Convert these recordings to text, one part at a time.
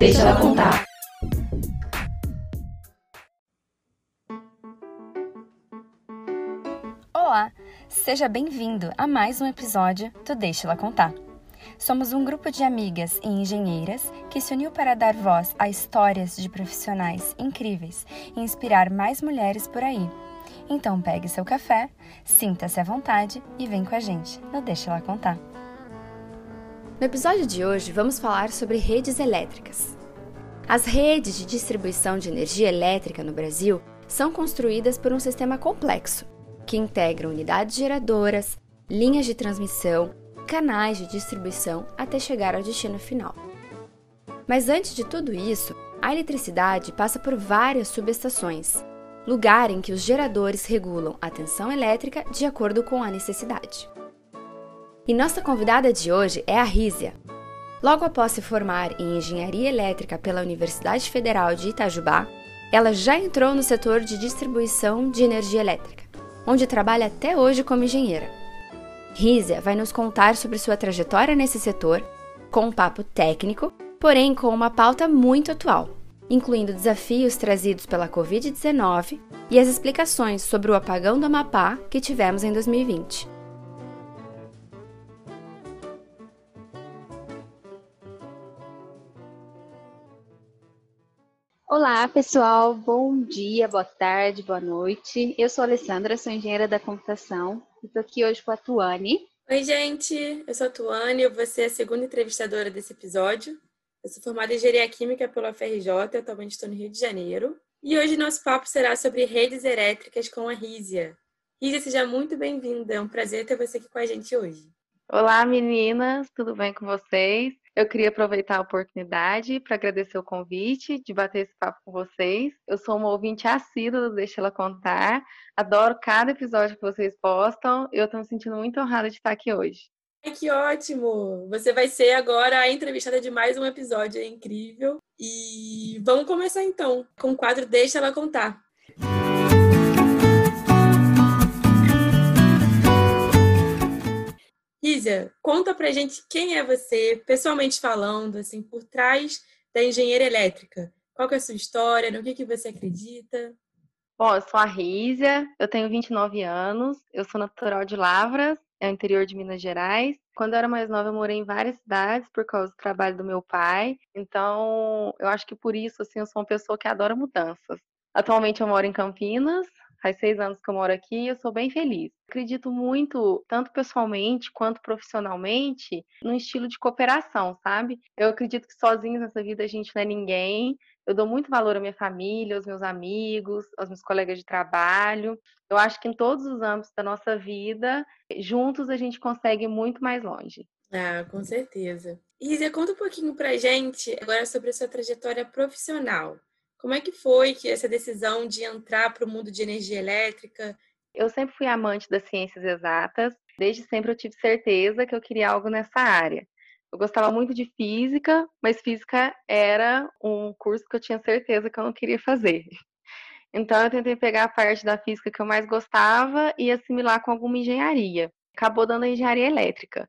Deixa ela contar. Olá, seja bem-vindo a mais um episódio do Deixa ela contar. Somos um grupo de amigas e engenheiras que se uniu para dar voz a histórias de profissionais incríveis e inspirar mais mulheres por aí. Então pegue seu café, sinta-se à vontade e vem com a gente no Deixa ela contar. No episódio de hoje, vamos falar sobre redes elétricas. As redes de distribuição de energia elétrica no Brasil são construídas por um sistema complexo, que integra unidades geradoras, linhas de transmissão, canais de distribuição até chegar ao destino final. Mas antes de tudo isso, a eletricidade passa por várias subestações, lugar em que os geradores regulam a tensão elétrica de acordo com a necessidade. E nossa convidada de hoje é a Rízia. Logo após se formar em Engenharia Elétrica pela Universidade Federal de Itajubá, ela já entrou no setor de distribuição de energia elétrica, onde trabalha até hoje como engenheira. Rízia vai nos contar sobre sua trajetória nesse setor, com um papo técnico, porém com uma pauta muito atual, incluindo desafios trazidos pela Covid-19 e as explicações sobre o apagão do Amapá que tivemos em 2020. Olá, pessoal. Bom dia, boa tarde, boa noite. Eu sou a Alessandra, sou engenheira da computação. Estou aqui hoje com a Tuane. Oi, gente. Eu sou a Tuane, eu vou ser a segunda entrevistadora desse episódio. Eu sou formada em engenharia química pela FRJ, atualmente estou no Rio de Janeiro. E hoje nosso papo será sobre redes elétricas com a Rízia. Rízia, seja muito bem-vinda. É um prazer ter você aqui com a gente hoje. Olá, meninas. Tudo bem com vocês? Eu queria aproveitar a oportunidade para agradecer o convite de bater esse papo com vocês. Eu sou uma ouvinte assídua do Deixa Ela Contar. Adoro cada episódio que vocês postam. Eu estou me sentindo muito honrada de estar aqui hoje. Que ótimo! Você vai ser agora a entrevistada de mais um episódio, é incrível. E vamos começar então com o quadro Deixa Ela Contar. Isa, conta pra gente quem é você, pessoalmente falando, assim, por trás da engenharia elétrica. Qual é a sua história, no que, que você acredita? Bom, eu sou a Rízia, eu tenho 29 anos, eu sou natural de Lavras, é o interior de Minas Gerais. Quando eu era mais nova, eu morei em várias cidades por causa do trabalho do meu pai. Então, eu acho que por isso, assim, eu sou uma pessoa que adora mudanças. Atualmente eu moro em Campinas, Faz seis anos que eu moro aqui e eu sou bem feliz. Acredito muito, tanto pessoalmente quanto profissionalmente, no estilo de cooperação, sabe? Eu acredito que sozinhos nessa vida a gente não é ninguém. Eu dou muito valor à minha família, aos meus amigos, aos meus colegas de trabalho. Eu acho que em todos os âmbitos da nossa vida, juntos a gente consegue muito mais longe. Ah, com certeza. Isa, conta um pouquinho pra gente agora sobre a sua trajetória profissional. Como é que foi que essa decisão de entrar para o mundo de energia elétrica? Eu sempre fui amante das ciências exatas. Desde sempre eu tive certeza que eu queria algo nessa área. Eu gostava muito de física, mas física era um curso que eu tinha certeza que eu não queria fazer. Então eu tentei pegar a parte da física que eu mais gostava e assimilar com alguma engenharia. Acabou dando a engenharia elétrica.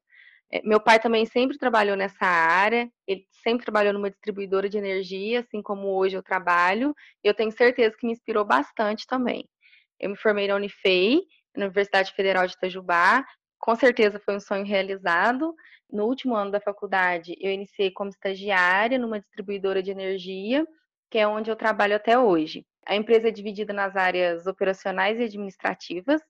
É, meu pai também sempre trabalhou nessa área, ele sempre trabalhou numa distribuidora de energia, assim como hoje eu trabalho, eu tenho certeza que me inspirou bastante também. Eu me formei na Unifei, na Universidade Federal de Itajubá, com certeza foi um sonho realizado. No último ano da faculdade, eu iniciei como estagiária numa distribuidora de energia, que é onde eu trabalho até hoje. A empresa é dividida nas áreas operacionais e administrativas.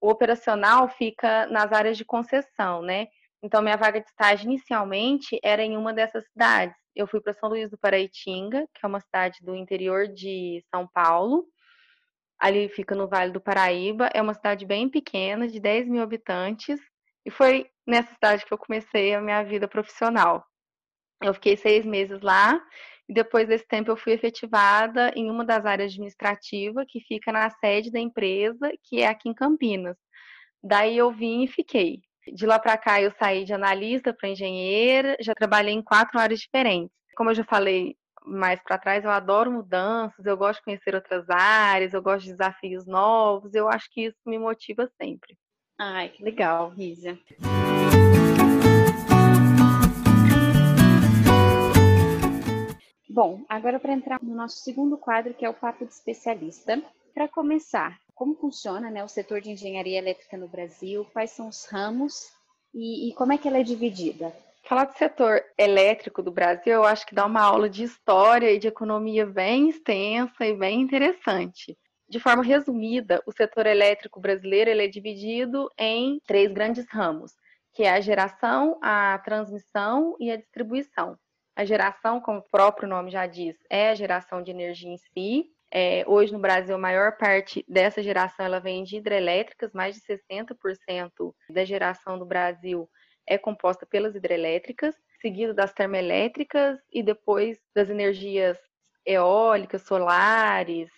O operacional fica nas áreas de concessão, né? Então, minha vaga de estágio inicialmente era em uma dessas cidades. Eu fui para São Luís do Paraitinga, que é uma cidade do interior de São Paulo. Ali fica no Vale do Paraíba. É uma cidade bem pequena, de 10 mil habitantes. E foi nessa cidade que eu comecei a minha vida profissional. Eu fiquei seis meses lá e depois desse tempo eu fui efetivada em uma das áreas administrativas que fica na sede da empresa, que é aqui em Campinas. Daí eu vim e fiquei. De lá para cá, eu saí de analista para engenheira, já trabalhei em quatro áreas diferentes. Como eu já falei mais para trás, eu adoro mudanças, eu gosto de conhecer outras áreas, eu gosto de desafios novos, eu acho que isso me motiva sempre. Ai, que legal, Rízia. Bom, agora para entrar no nosso segundo quadro, que é o Papo de Especialista. Para começar, como funciona né, o setor de engenharia elétrica no Brasil? Quais são os ramos e, e como é que ela é dividida? Falar do setor elétrico do Brasil, eu acho que dá uma aula de história e de economia bem extensa e bem interessante. De forma resumida, o setor elétrico brasileiro ele é dividido em três grandes ramos, que é a geração, a transmissão e a distribuição. A geração, como o próprio nome já diz, é a geração de energia em si. É, hoje no Brasil, a maior parte dessa geração ela vem de hidrelétricas, mais de 60% da geração do Brasil é composta pelas hidrelétricas, seguido das termoelétricas e depois das energias eólicas, solares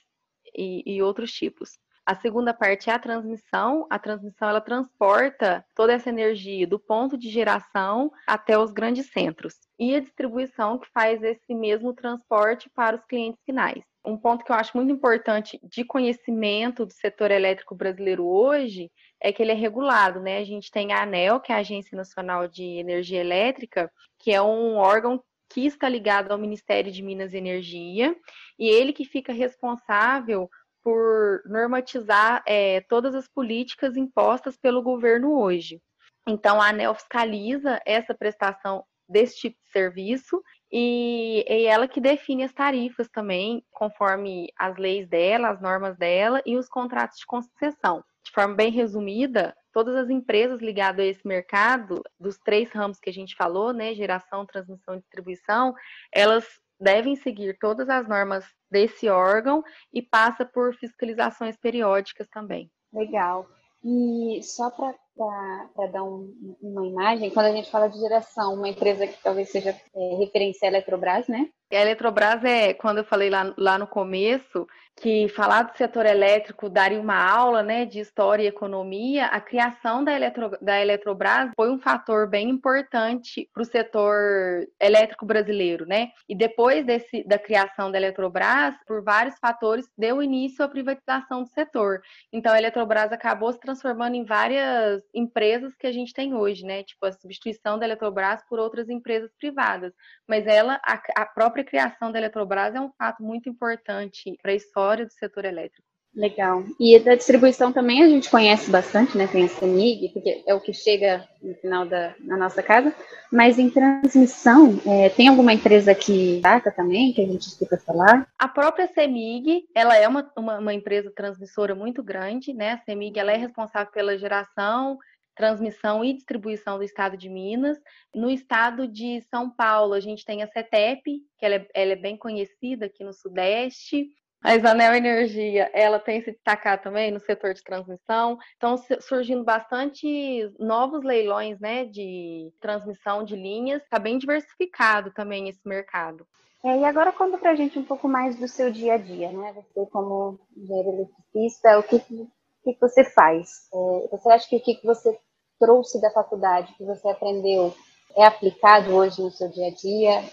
e, e outros tipos. A segunda parte é a transmissão. A transmissão ela transporta toda essa energia do ponto de geração até os grandes centros. E a distribuição que faz esse mesmo transporte para os clientes finais. Um ponto que eu acho muito importante de conhecimento do setor elétrico brasileiro hoje é que ele é regulado, né? A gente tem a ANEL, que é a Agência Nacional de Energia Elétrica, que é um órgão que está ligado ao Ministério de Minas e Energia, e ele que fica responsável por normatizar é, todas as políticas impostas pelo governo hoje. Então, a ANEL fiscaliza essa prestação desse tipo de serviço e é ela que define as tarifas também, conforme as leis dela, as normas dela e os contratos de concessão. De forma bem resumida, todas as empresas ligadas a esse mercado, dos três ramos que a gente falou, né, geração, transmissão e distribuição, elas devem seguir todas as normas desse órgão e passa por fiscalizações periódicas também. Legal. E só para dar um, uma imagem, quando a gente fala de geração, uma empresa que talvez seja é, referência à Eletrobras, né? A Eletrobras é, quando eu falei lá, lá no começo, que falar do setor elétrico daria uma aula né, de história e economia, a criação da, Eletro, da Eletrobras foi um fator bem importante para o setor elétrico brasileiro, né? E depois desse, da criação da Eletrobras, por vários fatores, deu início à privatização do setor. Então a Eletrobras acabou se transformando em várias empresas que a gente tem hoje, né? Tipo a substituição da Eletrobras por outras empresas privadas. Mas ela, a, a própria criação da Eletrobras é um fato muito importante para a história do setor elétrico. Legal. E da distribuição também a gente conhece bastante, né? Tem a CEMIG, porque é o que chega no final da na nossa casa. Mas em transmissão, é, tem alguma empresa que destaca também, que a gente escuta falar? A própria CEMIG, ela é uma, uma, uma empresa transmissora muito grande, né? A CEMIG, ela é responsável pela geração transmissão e distribuição do estado de Minas. No estado de São Paulo, a gente tem a CETEP, que ela é, ela é bem conhecida aqui no Sudeste. A Isanel Energia, ela tem se destacado também no setor de transmissão. Estão surgindo bastante novos leilões, né, de transmissão de linhas. Está bem diversificado também esse mercado. É, e agora conta pra gente um pouco mais do seu dia a dia, né? Você como engenheiro eletricista, o que, que, que você faz? É, você acha que o que, que você trouxe da faculdade, que você aprendeu, é aplicado hoje no seu dia a dia?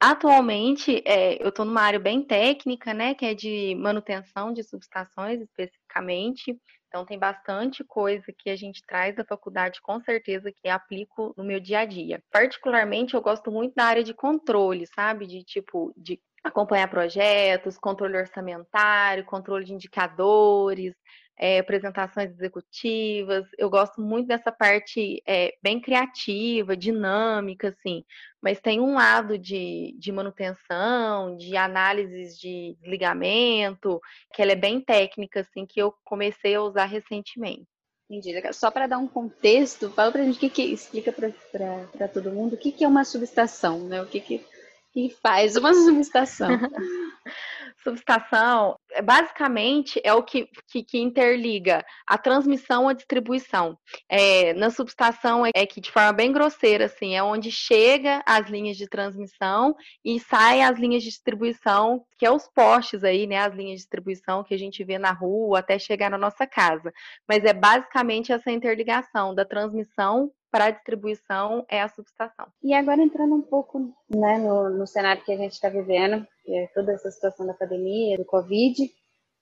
Atualmente, é, eu estou numa área bem técnica, né, que é de manutenção de subestações especificamente. Então, tem bastante coisa que a gente traz da faculdade, com certeza, que aplico no meu dia a dia. Particularmente, eu gosto muito da área de controle, sabe? De tipo, de acompanhar projetos, controle orçamentário, controle de indicadores, é, apresentações executivas. Eu gosto muito dessa parte é, bem criativa, dinâmica, assim. Mas tem um lado de, de manutenção, de análises de desligamento, que ela é bem técnica, assim, que eu comecei a usar recentemente. Entendi. Só para dar um contexto, fala para a gente o que, que explica para todo mundo o que, que é uma subestação, né? O que, que, que faz uma subestação? subestação, basicamente, é o que, que, que interliga a transmissão à distribuição. É, na subestação, é, é, que, de forma bem grosseira, assim, é onde chega as linhas de transmissão e sai as linhas de distribuição, que é os postes aí, né, as linhas de distribuição que a gente vê na rua até chegar na nossa casa. Mas é basicamente essa interligação da transmissão para a distribuição é a subestação. E agora entrando um pouco né, no, no cenário que a gente está vivendo, é toda essa situação da pandemia, do Covid,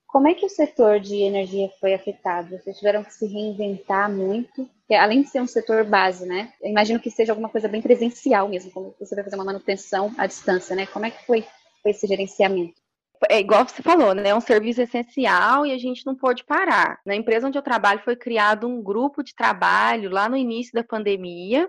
como é que o setor de energia foi afetado? Vocês tiveram que se reinventar muito, além de ser um setor base, né? Eu imagino que seja alguma coisa bem presencial mesmo, como você vai fazer uma manutenção à distância, né? Como é que foi foi esse gerenciamento? É igual você falou, né? É um serviço essencial e a gente não pode parar. Na empresa onde eu trabalho foi criado um grupo de trabalho lá no início da pandemia,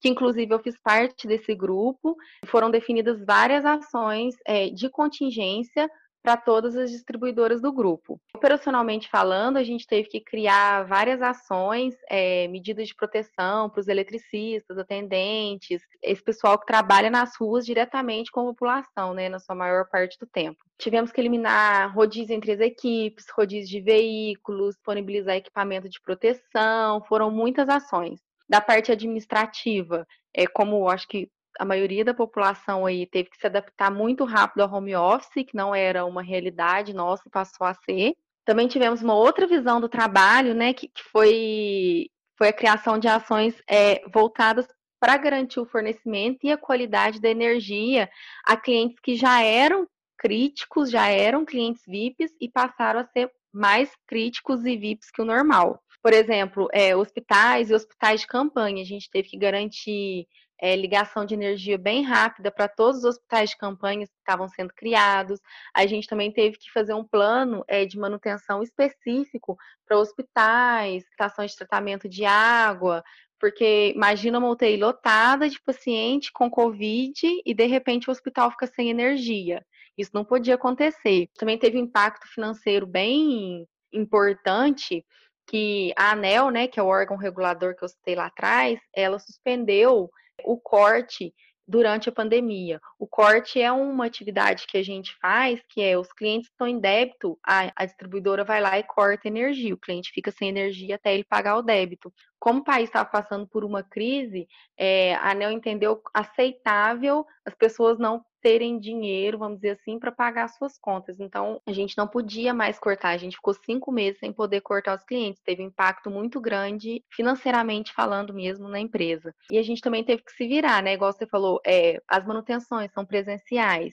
que inclusive eu fiz parte desse grupo. Foram definidas várias ações é, de contingência para todas as distribuidoras do grupo. Operacionalmente falando, a gente teve que criar várias ações, é, medidas de proteção para os eletricistas, atendentes, esse pessoal que trabalha nas ruas diretamente com a população, né, na sua maior parte do tempo. Tivemos que eliminar rodízio entre as equipes, rodízio de veículos, disponibilizar equipamento de proteção, foram muitas ações. Da parte administrativa, é como acho que a maioria da população aí teve que se adaptar muito rápido ao home office, que não era uma realidade nossa e passou a ser. Também tivemos uma outra visão do trabalho, né, que, que foi, foi a criação de ações é, voltadas para garantir o fornecimento e a qualidade da energia a clientes que já eram críticos, já eram clientes VIPs e passaram a ser mais críticos e VIPs que o normal. Por exemplo, é, hospitais e hospitais de campanha, a gente teve que garantir é, ligação de energia bem rápida para todos os hospitais de campanha que estavam sendo criados. A gente também teve que fazer um plano é, de manutenção específico para hospitais, estações de tratamento de água, porque imagina uma UTI lotada de paciente com Covid e de repente o hospital fica sem energia. Isso não podia acontecer. Também teve um impacto financeiro bem importante que a ANEL, né, que é o órgão regulador que eu citei lá atrás, ela suspendeu o corte durante a pandemia. O corte é uma atividade que a gente faz, que é os clientes estão em débito, a, a, distribuidora vai lá e corta energia, o cliente fica sem energia até ele pagar o débito. Como o país estava passando por uma crise, é, a ANEL entendeu aceitável as pessoas não terem dinheiro, vamos dizer assim, para pagar suas contas. Então, a gente não podia mais cortar, a gente ficou cinco meses sem poder cortar os clientes. Teve um impacto muito grande, financeiramente falando mesmo, na empresa. E a gente também teve que se virar, né? Igual você falou, é, as manutenções são presenciais.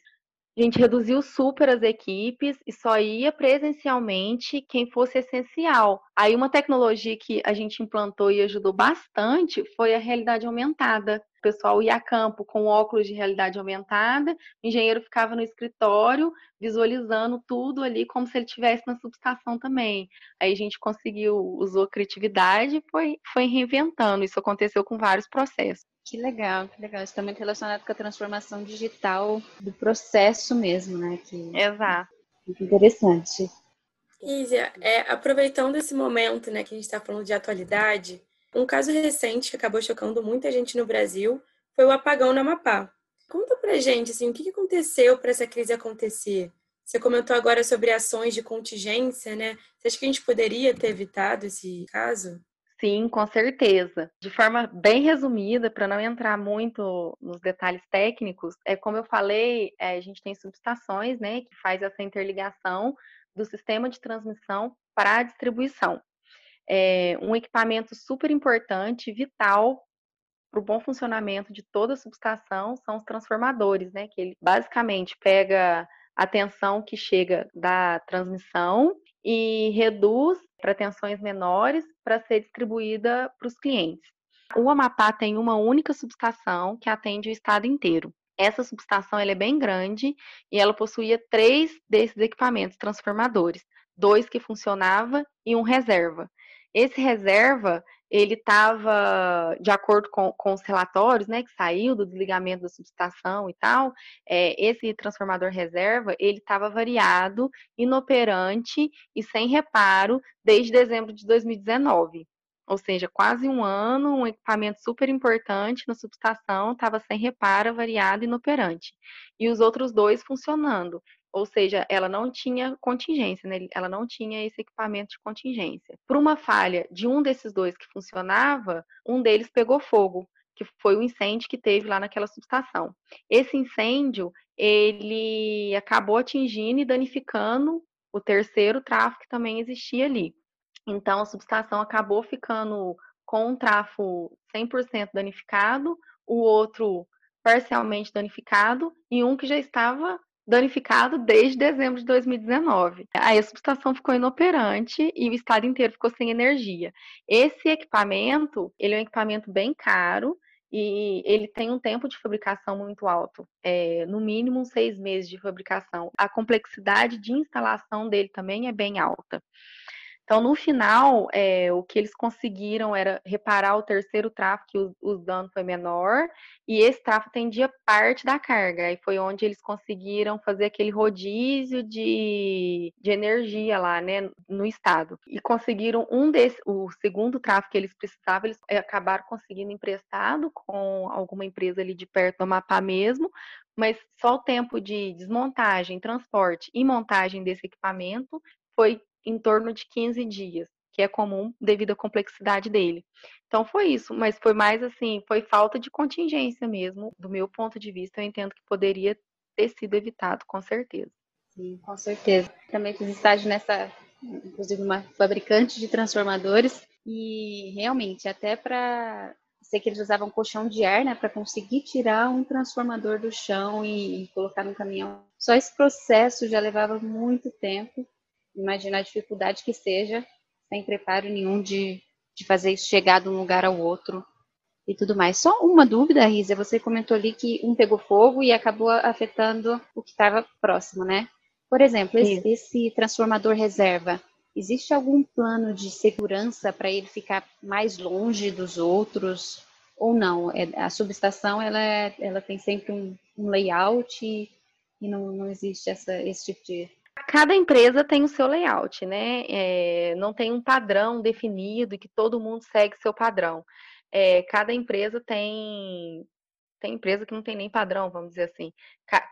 A gente reduziu super as equipes e só ia presencialmente quem fosse essencial. Aí uma tecnologia que a gente implantou e ajudou bastante foi a realidade aumentada. O pessoal ia a campo com óculos de realidade aumentada, o engenheiro ficava no escritório visualizando tudo ali como se ele estivesse na subestação também. Aí a gente conseguiu, usou criatividade e foi, foi reinventando. Isso aconteceu com vários processos. Que legal, que legal. Isso está muito relacionado com a transformação digital do processo mesmo, né? Que... Exato. Muito interessante. Ísia, é, aproveitando esse momento né, que a gente está falando de atualidade, um caso recente que acabou chocando muita gente no Brasil foi o apagão no Amapá. Conta pra gente assim, o que aconteceu para essa crise acontecer? Você comentou agora sobre ações de contingência, né? Você acha que a gente poderia ter evitado esse caso? Sim, com certeza. De forma bem resumida, para não entrar muito nos detalhes técnicos, é como eu falei, é, a gente tem subestações, né, que faz essa interligação do sistema de transmissão para a distribuição. É um equipamento super importante, vital para o bom funcionamento de toda a subestação são os transformadores, né, que ele basicamente pega a tensão que chega da transmissão e reduz para tensões menores para ser distribuída para os clientes. O Amapá tem uma única subestação que atende o estado inteiro. Essa subestação é bem grande e ela possuía três desses equipamentos transformadores, dois que funcionava e um reserva. Esse reserva ele estava, de acordo com, com, os relatórios, né, que saiu do desligamento da subestação e tal, é, esse transformador reserva, ele estava variado, inoperante e sem reparo desde dezembro de 2019. Ou seja, quase um ano, um equipamento super importante na subestação estava sem reparo, variado e inoperante. E os outros dois funcionando ou seja, ela não tinha contingência, né? ela não tinha esse equipamento de contingência. Por uma falha de um desses dois que funcionava, um deles pegou fogo, que foi o incêndio que teve lá naquela subestação. Esse incêndio, ele acabou atingindo e danificando o terceiro trafo que também existia ali. Então, a subestação acabou ficando com um trafo 100% danificado, o outro parcialmente danificado e um que já estava danificado desde dezembro de 2019. Aí a subestação ficou inoperante e o estado inteiro ficou sem energia. Esse equipamento, ele é um equipamento bem caro e ele tem um tempo de fabricação muito alto, é, no mínimo seis meses de fabricação. A complexidade de instalação dele também é bem alta. Então, no final, é, o que eles conseguiram era reparar o terceiro tráfego, que o, o dano foi menor, e esse tráfego tendia parte da carga. E foi onde eles conseguiram fazer aquele rodízio de, de energia lá, né, no estado. E conseguiram um desse, o segundo tráfego que eles precisavam, eles é, acabaram conseguindo emprestado com alguma empresa ali de perto do Amapá mesmo, mas só o tempo de desmontagem, transporte e montagem desse equipamento foi em torno de 15 dias, que é comum devido à complexidade dele. Então foi isso, mas foi mais assim, foi falta de contingência mesmo. Do meu ponto de vista, eu entendo que poderia ter sido evitado, com certeza. Sim, com certeza. Também fiz estágio nessa, inclusive uma fabricante de transformadores e realmente até para sei que eles usavam colchão de ar, né, para conseguir tirar um transformador do chão e, e colocar no caminhão. Só esse processo já levava muito tempo Imagina a dificuldade que seja, sem preparo nenhum de, de fazer isso chegar de um lugar ao outro e tudo mais. Só uma dúvida, Risa, você comentou ali que um pegou fogo e acabou afetando o que estava próximo, né? Por exemplo, esse, esse, transformador reserva, existe algum plano de segurança para ele ficar mais longe dos outros ou não? É, a subestação ela, é, ela tem sempre um, um layout e, e não, não existe essa, esse tipo de Cada empresa tem o seu layout, né? É, não tem um padrão definido e que todo mundo segue seu padrão. É, cada empresa tem tem empresa que não tem nem padrão, vamos dizer assim.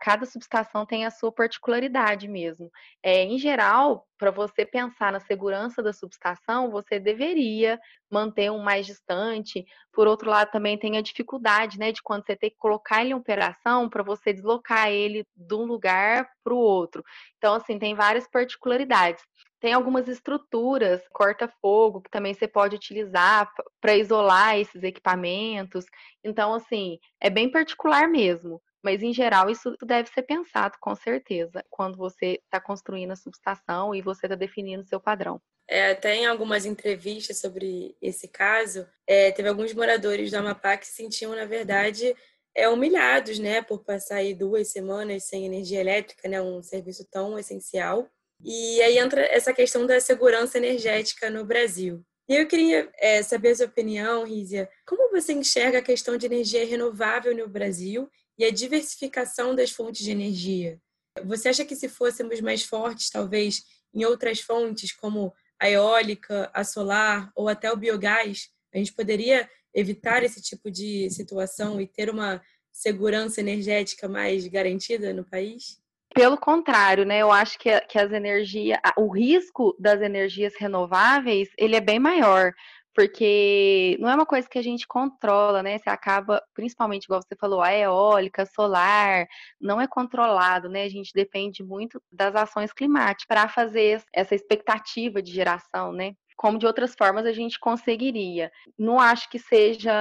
Cada subestação tem a sua particularidade mesmo. É, em geral, para você pensar na segurança da subestação, você deveria manter um mais distante. Por outro lado, também tem a dificuldade, né, de quando você tem que colocar ele em operação para você deslocar ele de um lugar para o outro. Então, assim, tem várias particularidades. Tem algumas estruturas, corta-fogo, que também você pode utilizar para isolar esses equipamentos. Então, assim, é bem particular mesmo. Mas, em geral, isso deve ser pensado, com certeza, quando você está construindo a subestação e você está definindo seu padrão. É, até em algumas entrevistas sobre esse caso, é, teve alguns moradores do Amapá que se sentiam, na verdade, é, humilhados, né, por passar aí duas semanas sem energia elétrica, né, um serviço tão essencial. E aí entra essa questão da segurança energética no Brasil. E eu queria é, saber a sua opinião, Rízia. Como você enxerga a questão de energia renovável no Brasil e a diversificação das fontes de energia? Você acha que se fôssemos mais fortes, talvez, em outras fontes, como a eólica, a solar ou até o biogás, a gente poderia evitar esse tipo de situação e ter uma segurança energética mais garantida no país? Pelo contrário, né? Eu acho que, que as energias, o risco das energias renováveis, ele é bem maior, porque não é uma coisa que a gente controla, né? Você acaba, principalmente, igual você falou, a eólica, solar, não é controlado, né? A gente depende muito das ações climáticas para fazer essa expectativa de geração, né? Como de outras formas a gente conseguiria. Não acho que seja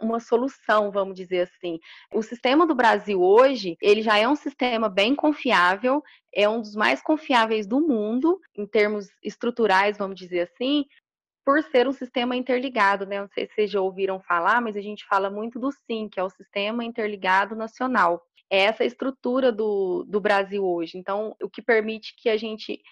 uma solução, vamos dizer assim. O sistema do Brasil hoje, ele já é um sistema bem confiável, é um dos mais confiáveis do mundo em termos estruturais, vamos dizer assim, por ser um sistema interligado, né? Não sei se vocês já ouviram falar, mas a gente fala muito do SIM, que é o Sistema Interligado Nacional. É essa estrutura do, do Brasil hoje. Então, o que permite que a gente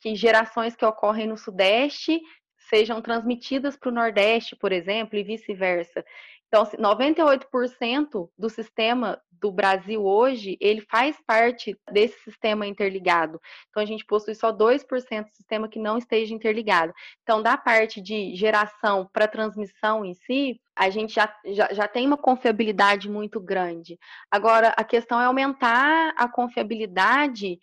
que gerações que ocorrem no Sudeste sejam transmitidas para o Nordeste, por exemplo, e vice-versa. Então, 98% do sistema do Brasil hoje, ele faz parte desse sistema interligado. Então, a gente possui só 2% do sistema que não esteja interligado. Então, da parte de geração para transmissão em si, a gente já, já, já tem uma confiabilidade muito grande. Agora, a questão é aumentar a confiabilidade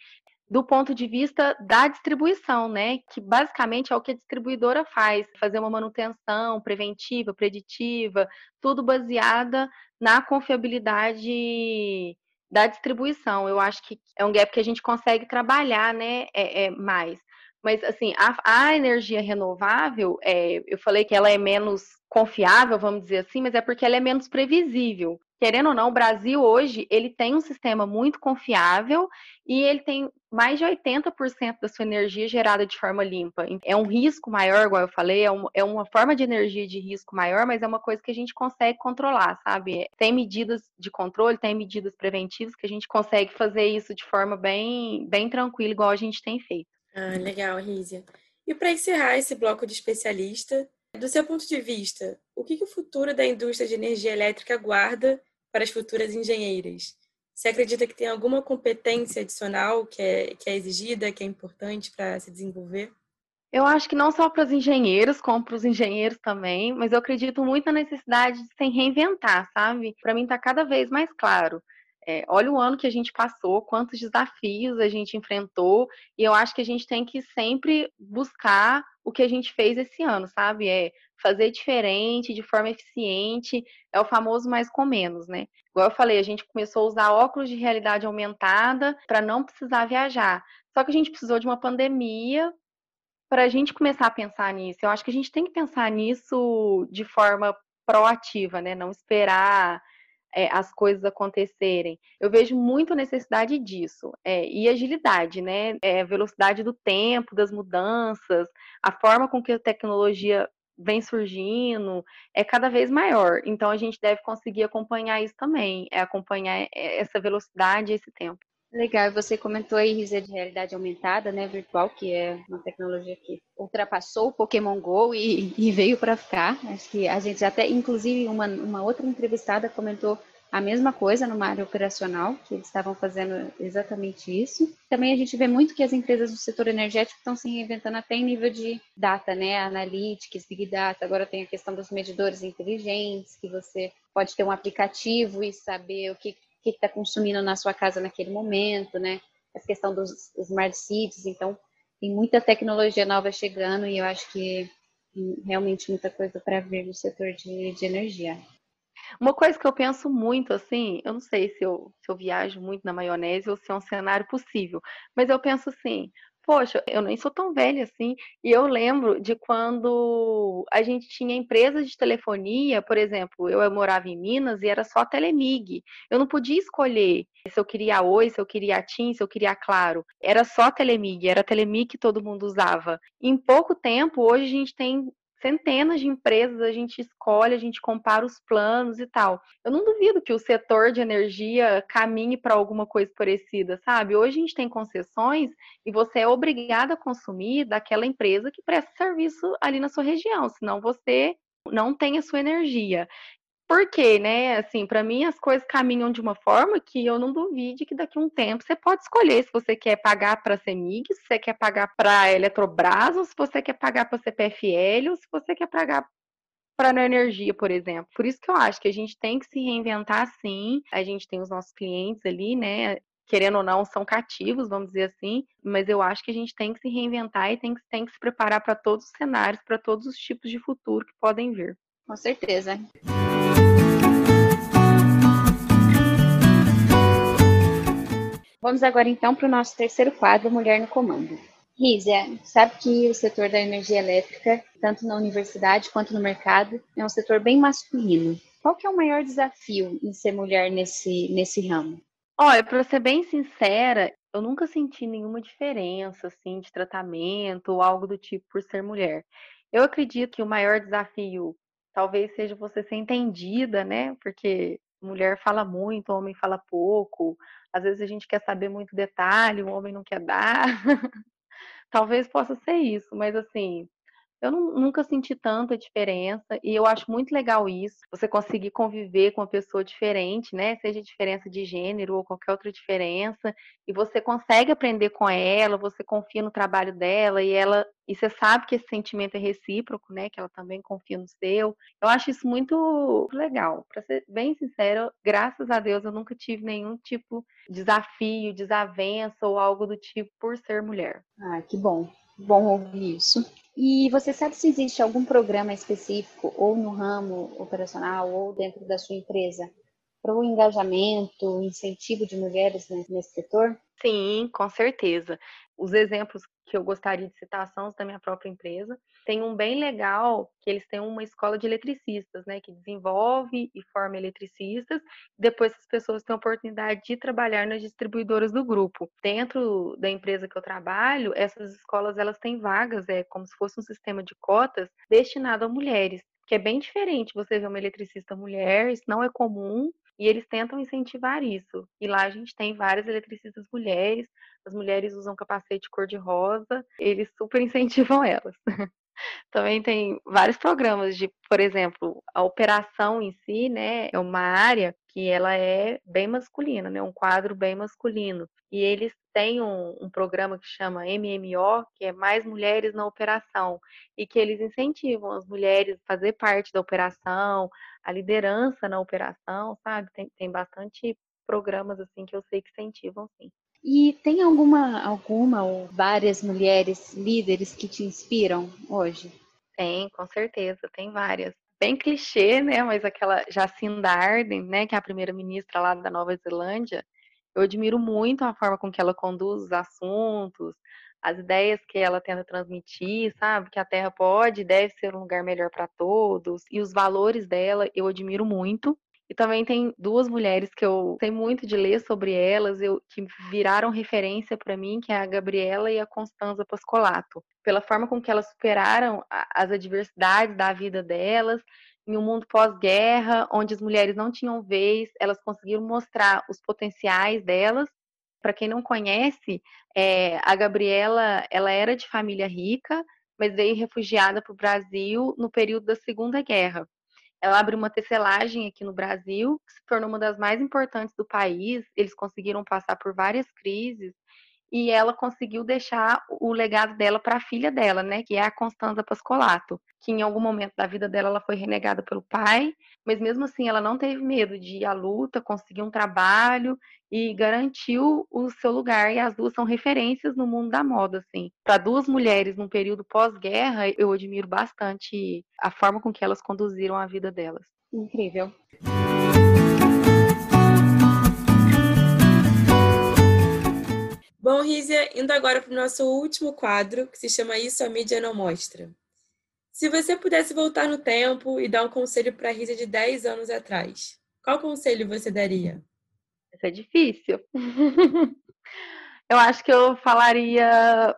do ponto de vista da distribuição, né? Que basicamente é o que a distribuidora faz, fazer uma manutenção preventiva, preditiva, tudo baseada na confiabilidade da distribuição. Eu acho que é um gap que a gente consegue trabalhar, né? É, é mais. Mas assim, a, a energia renovável, é, eu falei que ela é menos confiável, vamos dizer assim, mas é porque ela é menos previsível. Querendo ou não, o Brasil hoje ele tem um sistema muito confiável e ele tem mais de 80% da sua energia gerada de forma limpa. É um risco maior, igual eu falei, é, um, é, uma forma de energia de risco maior, mas é uma coisa que a gente consegue controlar, sabe? Tem medidas de controle, tem medidas preventivas que a gente consegue fazer isso de forma bem, bem tranquila, igual a gente tem feito. Ah, legal, Rízia. E para encerrar esse bloco de especialista, do seu ponto de vista, o que, que o futuro da indústria de energia elétrica aguarda para as futuras engenheiras? Você acredita que tem alguma competência adicional que é, que é exigida, que é importante para se desenvolver? Eu acho que não só para os engenheiros, como para os engenheiros também, mas eu acredito muito na necessidade de se reinventar, sabe? Para mim está cada vez mais claro. É, olha o ano que a gente passou, quantos desafios a gente enfrentou, e eu acho que a gente tem que sempre buscar o que a gente fez esse ano, sabe? É fazer diferente, de forma eficiente, é o famoso mais com menos, né? Igual eu falei, a gente começou a usar óculos de realidade aumentada para não precisar viajar. Só que a gente precisou de uma pandemia para a gente começar a pensar nisso. Eu acho que a gente tem que pensar nisso de forma proativa, né? Não esperar é, as coisas acontecerem. Eu vejo muito necessidade disso. É, e agilidade, né? É, velocidade do tempo, das mudanças, a forma com que a tecnologia vem surgindo é cada vez maior. Então a gente deve conseguir acompanhar isso também, é acompanhar essa velocidade, esse tempo. Legal, você comentou aí, Risa, de realidade aumentada, né, virtual, que é uma tecnologia que ultrapassou o Pokémon GO e, e veio para ficar. Acho que a gente até, inclusive, uma, uma outra entrevistada comentou a mesma coisa numa área operacional, que eles estavam fazendo exatamente isso. Também a gente vê muito que as empresas do setor energético estão se reinventando até em nível de data, né, analytics, big data. Agora tem a questão dos medidores inteligentes, que você pode ter um aplicativo e saber o que que está consumindo na sua casa naquele momento, né? A questão dos smart cities, então tem muita tecnologia nova chegando e eu acho que realmente muita coisa para ver no setor de, de energia. Uma coisa que eu penso muito, assim, eu não sei se eu, se eu viajo muito na maionese ou se é um cenário possível, mas eu penso assim, poxa, eu nem sou tão velha assim. E eu lembro de quando a gente tinha empresas de telefonia, por exemplo, eu morava em Minas e era só Telemig. Eu não podia escolher se eu queria Oi, se eu queria TIM, se eu queria Claro. Era só Telemig, era Telemig que todo mundo usava. Em pouco tempo, hoje a gente tem centenas de empresas, a gente escolhe, a gente compara os planos e tal. Eu não duvido que o setor de energia caminhe para alguma coisa parecida, sabe? Hoje a gente tem concessões e você é obrigado a consumir daquela empresa que presta serviço ali na sua região, senão você não tem a sua energia. Porque, né, assim, para mim as coisas caminham de uma forma que eu não duvide que daqui a um tempo você pode escolher se você quer pagar para a CEMIG, se você quer pagar para a Eletrobras, ou se você quer pagar para a CPFL, ou se você quer pagar para a energia, por exemplo. Por isso que eu acho que a gente tem que se reinventar sim. A gente tem os nossos clientes ali, né? Querendo ou não, são cativos, vamos dizer assim, mas eu acho que a gente tem que se reinventar e tem que, tem que se preparar para todos os cenários, para todos os tipos de futuro que podem vir. Com certeza. Vamos agora então para o nosso terceiro quadro, Mulher no Comando. Rízia, sabe que o setor da energia elétrica, tanto na universidade quanto no mercado, é um setor bem masculino. Qual que é o maior desafio em ser mulher nesse, nesse ramo? Olha, para ser bem sincera, eu nunca senti nenhuma diferença assim de tratamento ou algo do tipo por ser mulher. Eu acredito que o maior desafio talvez seja você ser entendida, né? Porque mulher fala muito, homem fala pouco. Às vezes a gente quer saber muito detalhe, o homem não quer dar. talvez possa ser isso, mas assim, eu não, nunca senti tanta diferença e eu acho muito legal isso, você conseguir conviver com uma pessoa diferente, né? Seja diferença de gênero ou qualquer outra diferença, e você consegue aprender com ela, você confia no trabalho dela e ela e você sabe que esse sentimento é recíproco, né? Que ela também confia no seu. Eu acho isso muito legal. Para ser bem sincero, graças a Deus eu nunca tive nenhum tipo de desafio, desavença ou algo do tipo por ser mulher. Ah, que bom. Bom ouvir isso. E você sabe se existe algum programa específico, ou no ramo operacional, ou dentro da sua empresa, para o engajamento, incentivo de mulheres nesse setor? Sim, com certeza. Os exemplos que eu gostaria de citar são da minha própria empresa. Tem um bem legal, que eles têm uma escola de eletricistas, né, que desenvolve e forma eletricistas. Depois as pessoas têm a oportunidade de trabalhar nas distribuidoras do grupo. Dentro da empresa que eu trabalho, essas escolas elas têm vagas, é como se fosse um sistema de cotas destinado a mulheres que é bem diferente você ver uma eletricista mulher, isso não é comum, e eles tentam incentivar isso. E lá a gente tem várias eletricistas mulheres, as mulheres usam capacete cor-de-rosa, eles super incentivam elas. Também tem vários programas de, por exemplo, a operação em si, né, é uma área que ela é bem masculina, né, um quadro bem masculino. E eles têm um, um programa que chama MMO, que é Mais Mulheres na Operação, e que eles incentivam as mulheres a fazer parte da operação, a liderança na operação, sabe? Tem, tem bastante programas assim que eu sei que incentivam, sim. E tem alguma, alguma ou várias mulheres líderes que te inspiram hoje? Tem, com certeza, tem várias. Bem clichê, né? Mas aquela Jacinda Ardern, né? Que é a primeira-ministra lá da Nova Zelândia, eu admiro muito a forma com que ela conduz os assuntos, as ideias que ela tenta transmitir, sabe? Que a Terra pode e deve ser um lugar melhor para todos. E os valores dela eu admiro muito. E também tem duas mulheres que eu sei muito de ler sobre elas, eu, que viraram referência para mim, que é a Gabriela e a Constanza Pascolato. Pela forma com que elas superaram as adversidades da vida delas, em um mundo pós-guerra, onde as mulheres não tinham vez, elas conseguiram mostrar os potenciais delas. Para quem não conhece, é, a Gabriela, ela era de família rica, mas veio refugiada para o Brasil no período da Segunda Guerra. Ela abre uma tecelagem aqui no Brasil, que se tornou uma das mais importantes do país. Eles conseguiram passar por várias crises e ela conseguiu deixar o legado dela para a filha dela, né, que é a Constanza Pascolato, que em algum momento da vida dela ela foi renegada pelo pai, mas mesmo assim ela não teve medo de ir à luta, conseguir um trabalho e garantiu o seu lugar e as duas são referências no mundo da moda, assim. Para duas mulheres num período pós-guerra, eu admiro bastante a forma com que elas conduziram a vida delas. Incrível. Bom, Rízia, indo agora para o nosso último quadro, que se chama Isso a Mídia Não Mostra. Se você pudesse voltar no tempo e dar um conselho para a Rízia de 10 anos atrás, qual conselho você daria? Isso é difícil. eu acho que eu falaria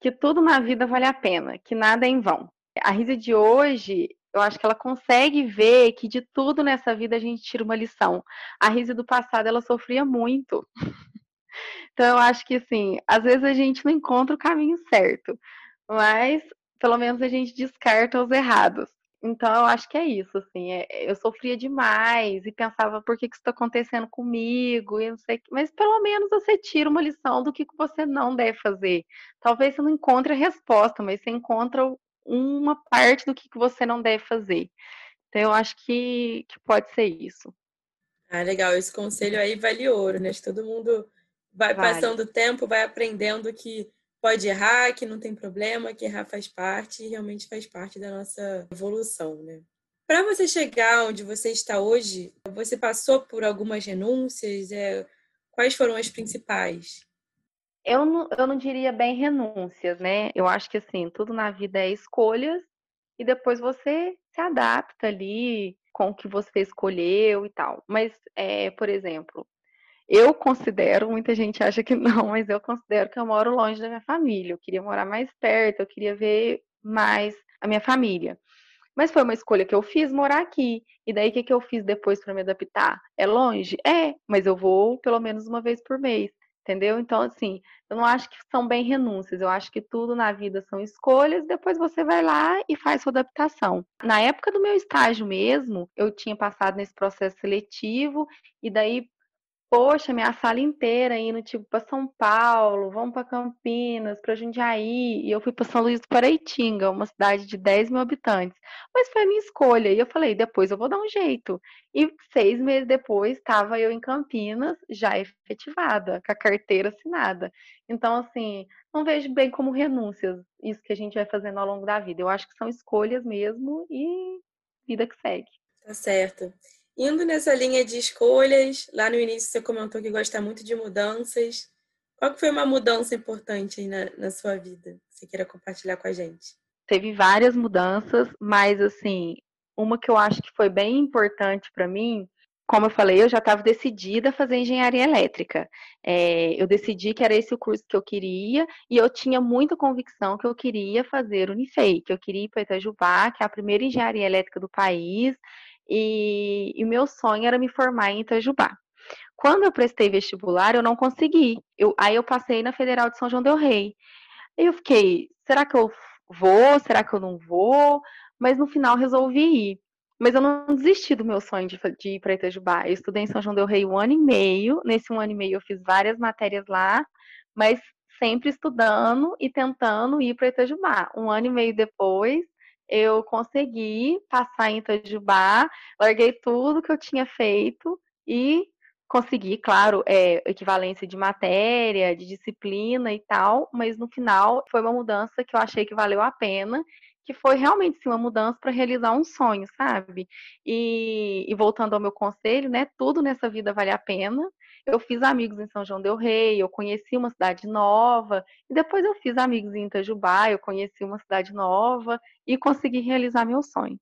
que tudo na vida vale a pena, que nada é em vão. A Rízia de hoje, eu acho que ela consegue ver que de tudo nessa vida a gente tira uma lição. A Rízia do passado, ela sofria muito. Então, eu acho que, assim, às vezes a gente não encontra o caminho certo, mas pelo menos a gente descarta os errados. Então, eu acho que é isso, assim, é, eu sofria demais e pensava por que, que isso está acontecendo comigo, e não sei, mas pelo menos você tira uma lição do que, que você não deve fazer. Talvez você não encontre a resposta, mas você encontra uma parte do que, que você não deve fazer. Então, eu acho que, que pode ser isso. Ah, legal. Esse conselho aí vale ouro, né? Que todo mundo vai vale. passando o tempo, vai aprendendo que pode errar, que não tem problema, que errar faz parte e realmente faz parte da nossa evolução, né? Para você chegar onde você está hoje, você passou por algumas renúncias? É, quais foram as principais? Eu não, eu não diria bem renúncias, né? Eu acho que assim, tudo na vida é escolhas e depois você se adapta ali com o que você escolheu e tal. Mas, é, por exemplo, eu considero, muita gente acha que não, mas eu considero que eu moro longe da minha família. Eu queria morar mais perto, eu queria ver mais a minha família. Mas foi uma escolha que eu fiz morar aqui. E daí o que, que eu fiz depois para me adaptar? É longe? É, mas eu vou pelo menos uma vez por mês. Entendeu? Então, assim, eu não acho que são bem renúncias, eu acho que tudo na vida são escolhas, depois você vai lá e faz sua adaptação. Na época do meu estágio mesmo, eu tinha passado nesse processo seletivo, e daí poxa, minha sala inteira indo tipo para São Paulo, vamos para Campinas, para Jundiaí, e eu fui para São Luís do Paraitinga, uma cidade de 10 mil habitantes. Mas foi a minha escolha, e eu falei, depois eu vou dar um jeito. E seis meses depois estava eu em Campinas, já efetivada, com a carteira assinada. Então, assim, não vejo bem como renúncias isso que a gente vai fazendo ao longo da vida. Eu acho que são escolhas mesmo e vida que segue. Tá certo. Indo nessa linha de escolhas, lá no início você comentou que gosta muito de mudanças. Qual que foi uma mudança importante na, na sua vida? Que você queira compartilhar com a gente? Teve várias mudanças, mas assim, uma que eu acho que foi bem importante para mim como eu falei, eu já estava decidida a fazer engenharia elétrica. É, eu decidi que era esse o curso que eu queria e eu tinha muita convicção que eu queria fazer Unifei, que eu queria ir para Itajubá, que é a primeira engenharia elétrica do país, e o meu sonho era me formar em Itajubá. Quando eu prestei vestibular, eu não consegui. Eu, aí eu passei na Federal de São João del Rei. Aí eu fiquei, será que eu vou? Será que eu não vou? Mas no final resolvi ir. Mas eu não desisti do meu sonho de, de ir para Itajubá. Eu estudei em São João del Rei um ano e meio. Nesse um ano e meio eu fiz várias matérias lá, mas sempre estudando e tentando ir para Itajubá. Um ano e meio depois, eu consegui passar em Itajubá, larguei tudo que eu tinha feito e consegui, claro, é, equivalência de matéria, de disciplina e tal, mas no final foi uma mudança que eu achei que valeu a pena que foi realmente sim, uma mudança para realizar um sonho, sabe? E, e, voltando ao meu conselho, né? Tudo nessa vida vale a pena. Eu fiz amigos em São João del Rei, eu conheci uma cidade nova, e depois eu fiz amigos em Itajubá, eu conheci uma cidade nova e consegui realizar meu sonho.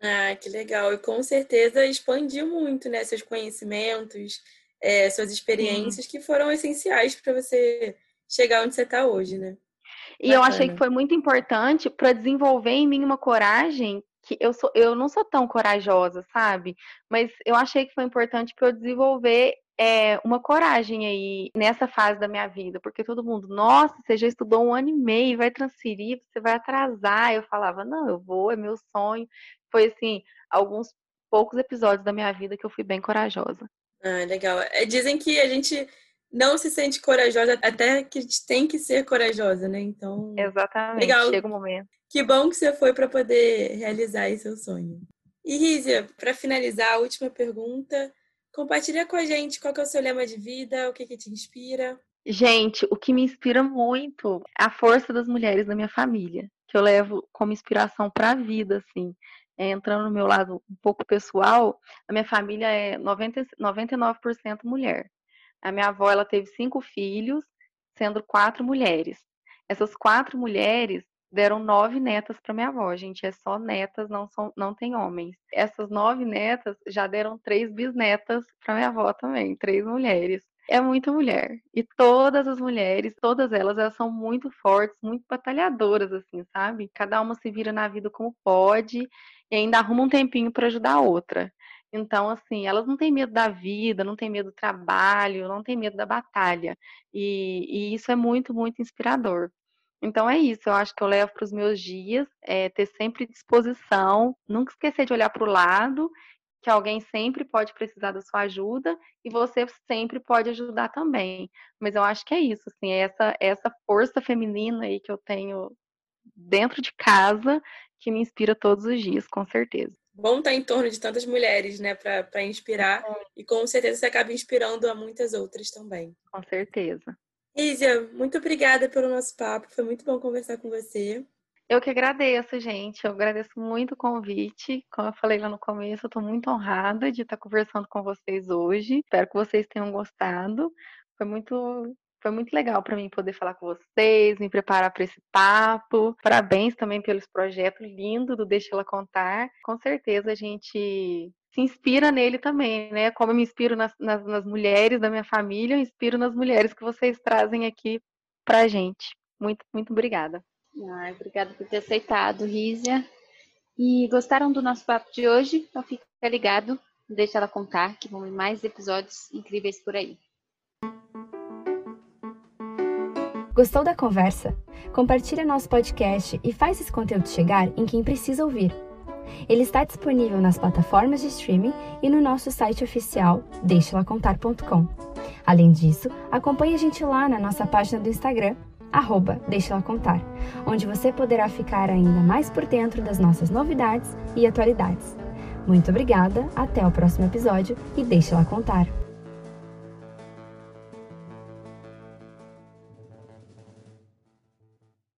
Ah, que legal! E com certeza expandiu muito, né? Seus conhecimentos, é, suas experiências que foram essenciais para você chegar onde você está hoje, né? E Bacana. eu achei que foi muito importante para desenvolver em mim uma coragem que eu sou, eu não sou tão corajosa, sabe? Mas eu achei que foi importante para eu desenvolver é, uma coragem aí nessa fase da minha vida, porque todo mundo, nossa, você já estudou um ano e meio, vai transferir, você vai atrasar. Eu falava, não, eu vou, é meu sonho. Foi assim, alguns poucos episódios da minha vida que eu fui bem corajosa. Ah, legal. É, dizem que a gente não se sente corajosa, até que tem que ser corajosa, né? Então. Exatamente. Legal. Chega o um momento. Que bom que você foi para poder realizar esse seu sonho. E Rízia, para finalizar, a última pergunta. Compartilha com a gente qual é o seu lema de vida, o que, que te inspira. Gente, o que me inspira muito é a força das mulheres da minha família, que eu levo como inspiração para a vida, assim. É, entrando no meu lado um pouco pessoal, a minha família é 90, 99% mulher. A minha avó ela teve cinco filhos, sendo quatro mulheres. Essas quatro mulheres deram nove netas para minha avó. Gente, é só netas, não são, não tem homens. Essas nove netas já deram três bisnetas para minha avó também, três mulheres. É muita mulher. E todas as mulheres, todas elas, elas são muito fortes, muito batalhadoras, assim, sabe? Cada uma se vira na vida como pode e ainda arruma um tempinho para ajudar a outra. Então, assim, elas não têm medo da vida, não têm medo do trabalho, não têm medo da batalha. E, e isso é muito, muito inspirador. Então é isso, eu acho que eu levo para os meus dias, é, ter sempre disposição, nunca esquecer de olhar para o lado, que alguém sempre pode precisar da sua ajuda e você sempre pode ajudar também. Mas eu acho que é isso, assim, é essa, essa força feminina aí que eu tenho dentro de casa que me inspira todos os dias, com certeza bom estar em torno de tantas mulheres, né, para inspirar. É. E com certeza você acaba inspirando a muitas outras também. Com certeza. Ísia, muito obrigada pelo nosso papo. Foi muito bom conversar com você. Eu que agradeço, gente. Eu agradeço muito o convite. Como eu falei lá no começo, eu estou muito honrada de estar conversando com vocês hoje. Espero que vocês tenham gostado. Foi muito foi muito legal para mim poder falar com vocês, me preparar para esse papo. Parabéns também pelos projetos lindos do Deixa Ela Contar. Com certeza a gente se inspira nele também, né? Como eu me inspiro nas, nas, nas mulheres da minha família, eu inspiro nas mulheres que vocês trazem aqui pra gente. Muito, muito obrigada. Ah, obrigada por ter aceitado, Rízia. E gostaram do nosso papo de hoje? Então fica ligado, deixa ela contar que vão vir mais episódios incríveis por aí. Gostou da conversa? Compartilha nosso podcast e faz esse conteúdo chegar em quem precisa ouvir. Ele está disponível nas plataformas de streaming e no nosso site oficial deixelacontar.com. Além disso, acompanhe a gente lá na nossa página do Instagram, arroba Deixa Contar, onde você poderá ficar ainda mais por dentro das nossas novidades e atualidades. Muito obrigada, até o próximo episódio e Deixa Ela Contar.